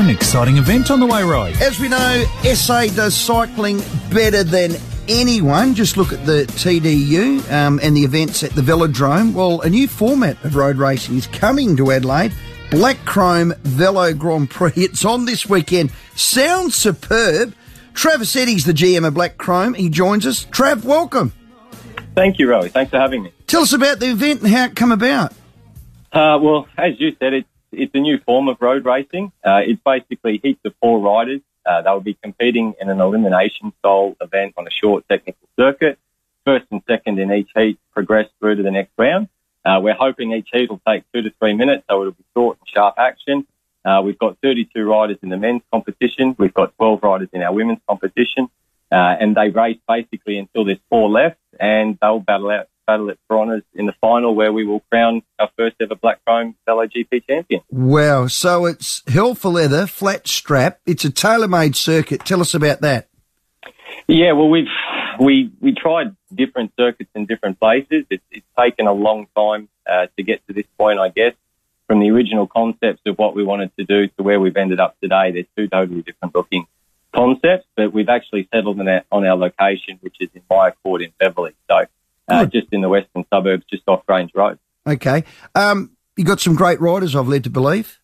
An exciting event on the way, Roy. As we know, SA does cycling better than anyone. Just look at the TDU um, and the events at the Velodrome. Well, a new format of road racing is coming to Adelaide. Black Chrome Velo Grand Prix. It's on this weekend. Sounds superb. Travis Eddy's the GM of Black Chrome. He joins us. Trav, welcome. Thank you, Rowie. Thanks for having me. Tell us about the event and how it come about. Uh, well, as you said, it's it's a new form of road racing. Uh, it's basically heaps of four riders. Uh, they'll be competing in an elimination style event on a short technical circuit. First and second in each heat progress through to the next round. Uh, we're hoping each heat will take two to three minutes, so it'll be short and sharp action. Uh, we've got 32 riders in the men's competition. We've got 12 riders in our women's competition. Uh, and they race basically until there's four left and they'll battle out battle for honours in the final where we will crown our first ever Black Chrome Velo GP champion. Wow. So it's hell for leather, flat strap. It's a tailor-made circuit. Tell us about that. Yeah, well, we've, we, we tried different circuits in different places. It's, it's taken a long time, uh, to get to this point, I guess. From the original concepts of what we wanted to do to where we've ended up today, there's two totally different looking concepts, but we've actually settled on our, on our location, which is in Myer Court in Beverley. So, uh, just in the western suburbs, just off Grange Road. Okay. Um, you got some great riders, I've led to believe.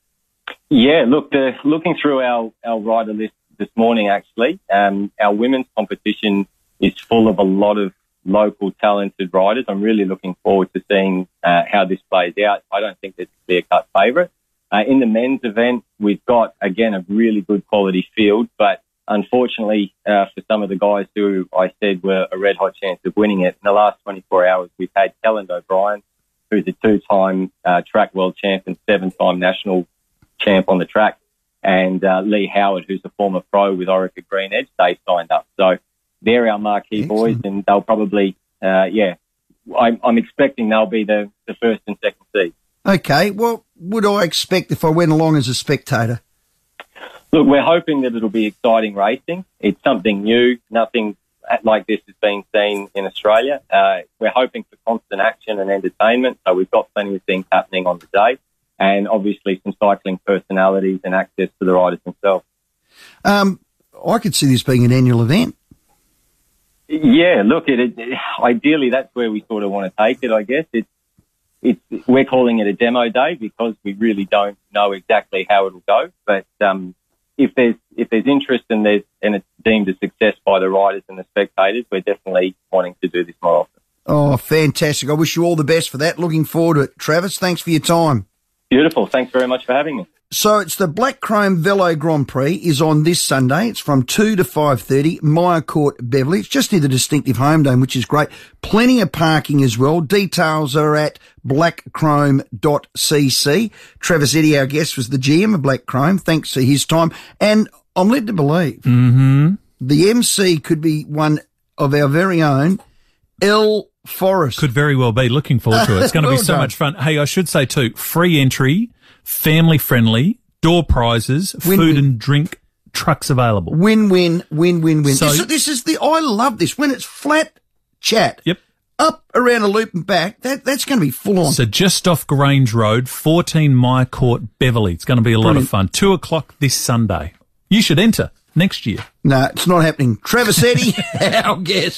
Yeah, look, the, looking through our, our rider list this morning, actually, um, our women's competition is full of a lot of local talented riders. I'm really looking forward to seeing uh, how this plays out. I don't think there's a clear cut favourite. Uh, in the men's event, we've got, again, a really good quality field, but unfortunately, uh, for some of the guys who I said were a red hot chance of winning it, in the last 24 hours, we've had Kelland O'Brien, who's a two-time uh, track world champ and seven-time national champ on the track, and uh, Leigh Howard, who's a former pro with Orica Green Edge. They signed up, so they're our marquee Excellent. boys, and they'll probably, uh, yeah, I'm, I'm expecting they'll be the, the first and second seed. Okay. Well, would I expect if I went along as a spectator? Look, we're hoping that it'll be exciting racing. It's something new. Nothing like this has been seen in Australia. Uh, we're hoping for constant action and entertainment. So we've got plenty of things happening on the day and obviously some cycling personalities and access to the riders themselves. Um, I could see this being an annual event. Yeah, look, it, it, ideally that's where we sort of want to take it, I guess. It's, it's, we're calling it a demo day because we really don't know exactly how it'll go. But, um, if there's if there's interest and there's and it's deemed a success by the riders and the spectators, we're definitely wanting to do this more often. Oh, fantastic. I wish you all the best for that. Looking forward to it. Travis, thanks for your time. Beautiful. Thanks very much for having me. So it's the Black Chrome Velo Grand Prix is on this Sunday. It's from 2 to 5.30, Myer Court, Beverley. It's just near the distinctive home dome, which is great. Plenty of parking as well. Details are at blackchrome.cc. Travis Eddy, our guest, was the GM of Black Chrome. Thanks for his time. And I'm led to believe mm-hmm. the MC could be one of our very own, L. Forrest. Could very well be. Looking forward to it. It's going to Well be so done. much fun. Hey, I should say too, free entry, family friendly, door prizes, Win, food win. and drink, trucks available. Win, win, win, win, win. So- this, is- this is the, I love this. When it's flat chat. Yep. Up around a loop and back, that, that's going to be full on. So just off Grange Road, 14 Myer Court, Beverley. It's going to be a lot Brilliant. of fun. Two o'clock this Sunday. You should enter next year. no, it's not happening. Travis Eddy, our guest.